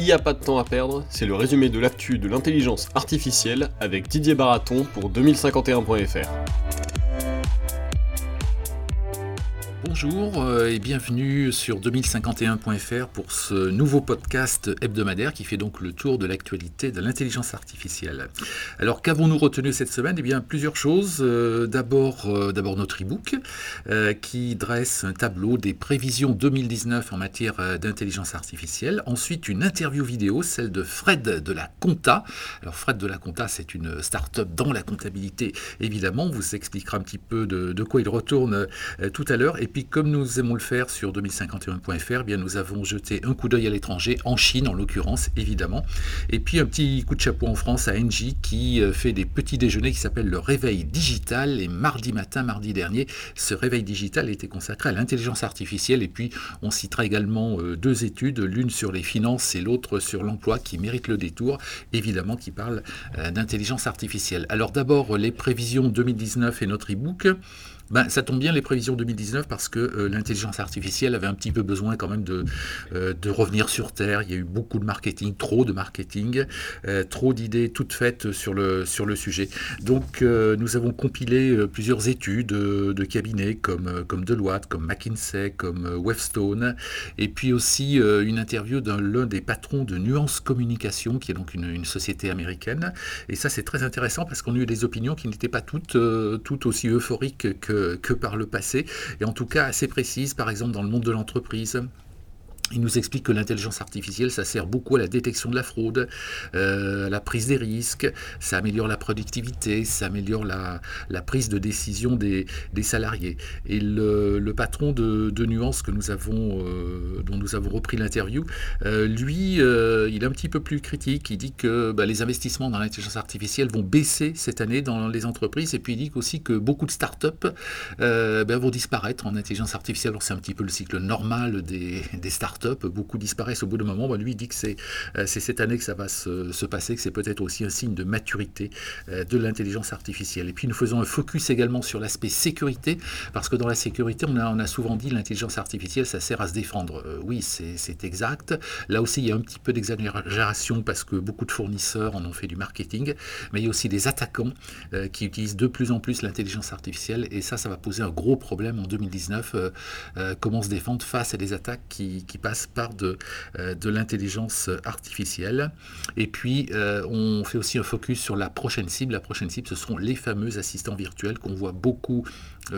Il n'y a pas de temps à perdre, c'est le résumé de l'actu de l'intelligence artificielle avec Didier Baraton pour 2051.fr. Bonjour euh, et bienvenue sur 2051.fr pour ce nouveau podcast hebdomadaire qui fait donc le tour de l'actualité de l'intelligence artificielle. Alors qu'avons-nous retenu cette semaine? Eh bien plusieurs choses. Euh, d'abord, euh, d'abord notre e-book qui dresse un tableau des prévisions 2019 en matière d'intelligence artificielle. Ensuite une interview vidéo, celle de Fred de la Compta. Alors Fred de la Compta, c'est une start-up dans la comptabilité évidemment. On vous expliquera un petit peu de, de quoi il retourne tout à l'heure. Et puis comme nous aimons le faire sur 2051.fr, eh bien nous avons jeté un coup d'œil à l'étranger, en Chine en l'occurrence, évidemment. Et puis un petit coup de chapeau en France à Engie qui euh, fait des petits déjeuners qui s'appellent le réveil digital. Et mardi matin, mardi dernier, ce réveil digital était consacré à l'intelligence artificielle. Et puis on citera également euh, deux études, l'une sur les finances et l'autre sur l'emploi qui méritent le détour, évidemment qui parlent euh, d'intelligence artificielle. Alors d'abord les prévisions 2019 et notre e-book. Ben, ça tombe bien les prévisions 2019 parce que euh, l'intelligence artificielle avait un petit peu besoin quand même de, euh, de revenir sur Terre. Il y a eu beaucoup de marketing, trop de marketing, euh, trop d'idées toutes faites sur le, sur le sujet. Donc nous avons compilé plusieurs études de cabinets comme, comme Deloitte, comme McKinsey, comme Webstone, et puis aussi une interview d'un l'un des patrons de Nuance Communication, qui est donc une, une société américaine. Et ça c'est très intéressant parce qu'on a eu des opinions qui n'étaient pas toutes, toutes aussi euphoriques que que, par le passé, et en tout cas assez précises, par exemple dans le monde de l'entreprise. Il nous explique que l'intelligence artificielle, ça sert beaucoup à la détection de la fraude, euh, à la prise des risques, ça améliore la productivité, ça améliore la, prise de décision des, salariés. Et le, patron de, Nuance que nous avons, euh, dont nous avons repris l'interview, euh, lui, il est un petit peu plus critique. Il dit que bah, les investissements dans l'intelligence artificielle vont baisser cette année dans les entreprises. Et puis il dit aussi que beaucoup de startups bah, vont disparaître en intelligence artificielle. C'est un petit peu le cycle normal des startups beaucoup disparaissent au bout d'un moment. Lui, il dit que euh, c'est cette année que ça va se, passer, que c'est peut-être aussi un signe de maturité euh, de l'intelligence artificielle. Et puis nous faisons un focus également sur l'aspect sécurité, parce que dans la sécurité, on a, on a souvent dit l'intelligence artificielle, ça sert à se défendre. Euh, oui, c'est exact. Là aussi, il y a un petit peu d'exagération, parce que beaucoup de fournisseurs en ont fait du marketing, mais il y a aussi des attaquants qui utilisent de plus en plus l'intelligence artificielle, et ça, ça va poser un gros problème en 2019. comment se défendre face à des attaques qui, qui passent par de, euh, de l'intelligence artificielle. Et puis, euh, on fait aussi un focus sur la prochaine cible. La prochaine cible, ce seront les fameux assistants virtuels qu'on voit beaucoup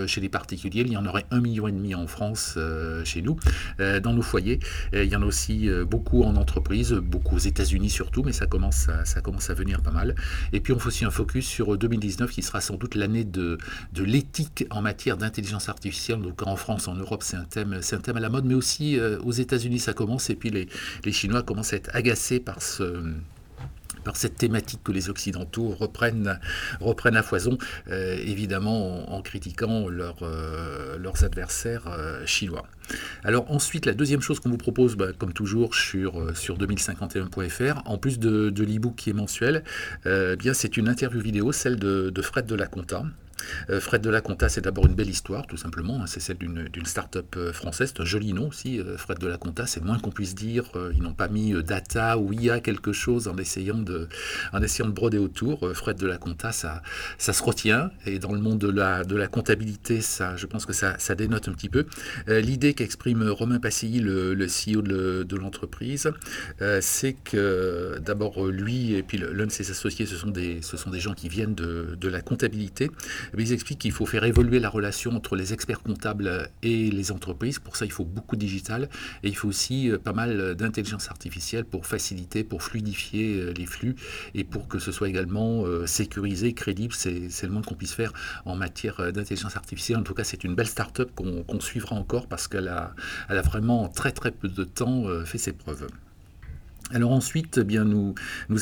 chez les particuliers. Il y en aurait un million et demi en France, chez nous, dans nos foyers. il y en a aussi beaucoup en entreprise, beaucoup aux États-Unis surtout, mais ça commence, à, ça commence à venir pas mal. Et puis, on fait aussi un focus sur 2019, qui sera sans doute l'année de, l'éthique en matière d'intelligence artificielle. Donc, en France, en Europe, c'est un thème, un thème à la mode, mais aussi aux États-Unis unis ça commence, et puis les Chinois commencent à être agacés par ce par cette thématique que les Occidentaux reprennent, à foison, euh, évidemment en, critiquant euh, leurs adversaires euh, chinois. Alors ensuite, la deuxième chose qu'on vous propose, bah, comme toujours sur, sur 2051.fr, en plus de, l'e-book qui est mensuel, bien c'est une interview vidéo, celle de, de Fred de la Conta, euh, Fred de la Conta, c'est d'abord une belle histoire, tout simplement. Hein. C'est celle d'une start-up euh, française. C'est un joli nom aussi, euh, Fred de la Conta. C'est moins qu'on puisse dire. Ils n'ont pas mis data ou IA quelque chose en essayant de, broder autour. Fred de la Conta, ça, ça se retient. Et dans le monde de la, comptabilité, ça, je pense que ça, dénote un petit peu. L'idée qu'exprime Romain Passilly, le, CEO de, l'entreprise, c'est que d'abord lui et puis l'un de ses associés, ce sont des, gens qui viennent de, la comptabilité ils expliquent qu'il faut faire évoluer la relation entre les experts comptables et les entreprises. Pour ça, il faut beaucoup de digital et il faut aussi euh, pas mal d'intelligence artificielle pour faciliter, pour fluidifier euh, les flux et pour que ce soit également euh, sécurisé, crédible. C'est le moins qu'on puisse faire en matière d'intelligence artificielle. En tout cas, c'est une belle start-up qu'on suivra encore parce qu'elle a, elle a vraiment très très peu de temps fait ses preuves. Alors ensuite, eh bien nous,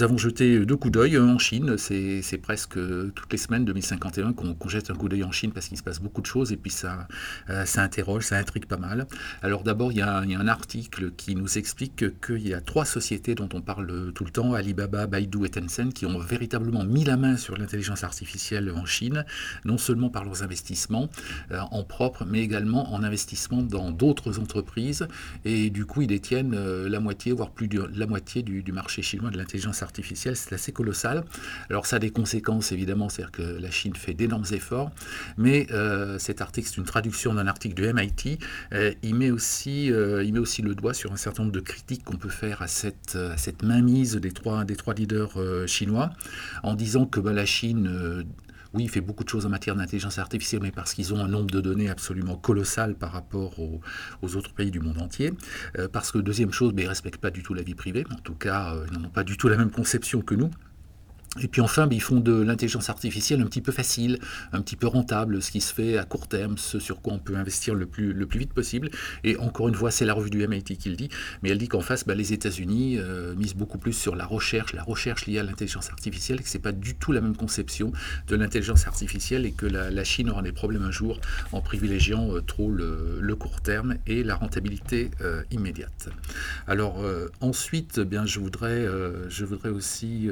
avons jeté deux coups d'œil en Chine. C'est presque toutes les semaines 2051 qu'on jette un coup d'œil en Chine parce qu'il se passe beaucoup de choses et puis ça, euh, ça interroge, ça intrigue pas mal. Alors d'abord, il, y a un article qui nous explique qu'il y a trois sociétés dont on parle tout le temps, Alibaba, Baidu et Tencent, qui ont véritablement mis la main sur l'intelligence artificielle en Chine, non seulement par leurs investissements euh, en propre, mais également en investissement dans d'autres entreprises. Et du coup, ils détiennent euh, la moitié, voire plus de la moitié du, marché chinois de l'intelligence artificielle. C'est assez colossal. Alors ça a des conséquences évidemment, c'est-à-dire que la Chine fait d'énormes efforts, mais cet article, c'est une traduction d'un article du MIT. il, met aussi, il met aussi le doigt sur un certain nombre de critiques qu'on peut faire à cette, cette mainmise des trois, des trois leaders chinois, en disant que bah, la Chine oui, il fait beaucoup de choses en matière d'intelligence artificielle, mais parce qu'ils ont un nombre de données absolument colossal par rapport aux, autres pays du monde entier. Euh, parce que, deuxième chose, mais ils ne respectent pas du tout la vie privée. En tout cas, euh, ils n'en ont pas du tout la même conception que nous. Et puis enfin, ben, ils font de l'intelligence artificielle un petit peu facile, un petit peu rentable, ce qui se fait à court terme, ce sur quoi on peut investir le plus, vite possible. Et encore une fois, c'est la revue du MIT qui le dit, mais elle dit qu'en face, ben, les États-Unis euh, misent beaucoup plus sur la recherche, la recherche liée à l'intelligence artificielle, que ce n'est pas du tout la même conception de l'intelligence artificielle, et que la, Chine aura des problèmes un jour en privilégiant euh, trop le, court terme et la rentabilité euh, immédiate. Alors ensuite, bien, je voudrais, je voudrais aussi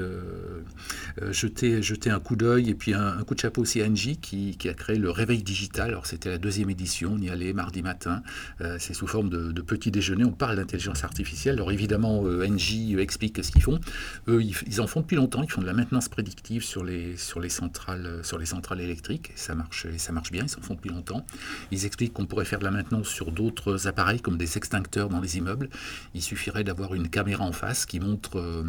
jeter, jeter un coup d'œil et puis un, coup de chapeau aussi à NJ qui, a créé le Réveil Digital. Alors c'était la deuxième édition, on y allait mardi matin. Euh, c'est sous forme de, petit déjeuner. On parle d'intelligence artificielle. Alors évidemment, euh, NJ explique ce qu'ils font. Eux, ils, en font depuis longtemps. Ils font de la maintenance prédictive sur les, sur les, centrales, sur les centrales électriques. Et ça marche, ça marche bien. Ils en font depuis longtemps. Ils expliquent qu'on pourrait faire de la maintenance sur d'autres appareils comme des extincteurs dans les immeubles. Il suffirait d'avoir une caméra en face qui montre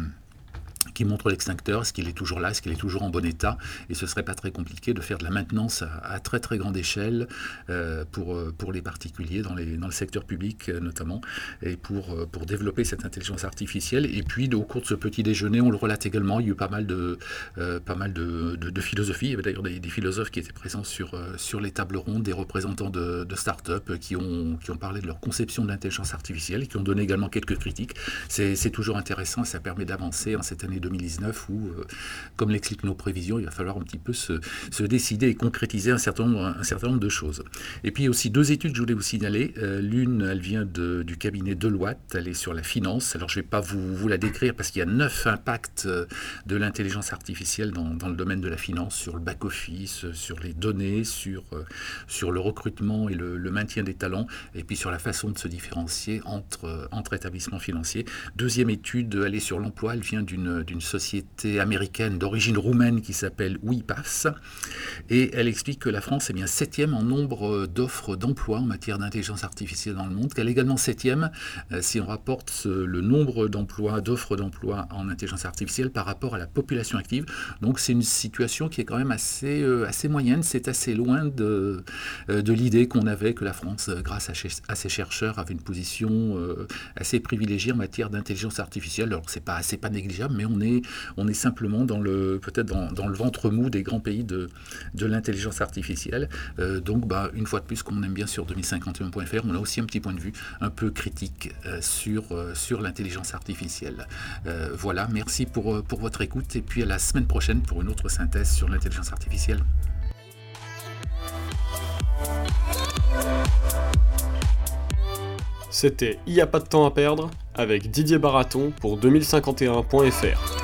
qui montre l'extincteur, est-ce qu'il est toujours là, est-ce qu'il est toujours en bon état, et ce serait pas très compliqué de faire de la maintenance à, très très grande échelle euh, pour, euh, pour les particuliers dans, les, dans le secteur public euh, notamment, et pour, pour développer cette intelligence artificielle. Et puis au cours de ce petit déjeuner, on le relate également, il y a eu pas mal de, pas mal de, de, philosophie, il y avait d'ailleurs des, philosophes qui étaient présents sur, sur les tables rondes, des représentants de, de start-up qui ont, qui ont parlé de leur conception de l'intelligence artificielle qui ont donné également quelques critiques. C'est toujours intéressant ça permet d'avancer en cette année 2019 où, euh, comme l'expliquent nos prévisions, il va falloir un petit peu se, décider et concrétiser un certain, nombre, un certain nombre de choses. Et puis aussi deux études, je voulais vous signaler. Euh, l'une, elle vient du cabinet Deloitte, elle est sur la finance. Alors je ne vais pas vous, la décrire parce qu'il y a neuf impacts euh, de l'intelligence artificielle dans, le domaine de la finance, sur le back-office, sur les données, sur, sur le recrutement et le, le, maintien des talents, et puis sur la façon de se différencier entre, entre établissements financiers. Deuxième étude, elle est sur l'emploi, elle vient d'une d'une société américaine d'origine roumaine qui s'appelle WePass. Et elle explique que la France est bien septième en nombre d'offres d'emploi en matière d'intelligence artificielle dans le monde, qu'elle est également septième euh, si on rapporte le nombre d'emplois, d'offres d'emploi en intelligence artificielle par rapport à la population active. Donc c'est une situation qui est quand même assez, euh, assez moyenne, c'est assez loin de, euh, de l'idée qu'on avait que la France, grâce à, ses chercheurs, avait une position assez privilégiée en matière d'intelligence artificielle. Alors c'est pas, pas négligeable, mais on est, simplement dans le peut-être dans, le ventre mou des grands pays de, l'intelligence artificielle. Euh, donc, bah, une fois de plus, comme on aime bien sur 2051.fr, on a aussi un petit point de vue un peu critique euh, sur, euh, sur l'intelligence artificielle. voilà, merci pour votre écoute et puis à la semaine prochaine pour une autre synthèse sur l'intelligence artificielle. C'était Il n'y a pas de temps à perdre avec Didier Baraton pour 2051.fr.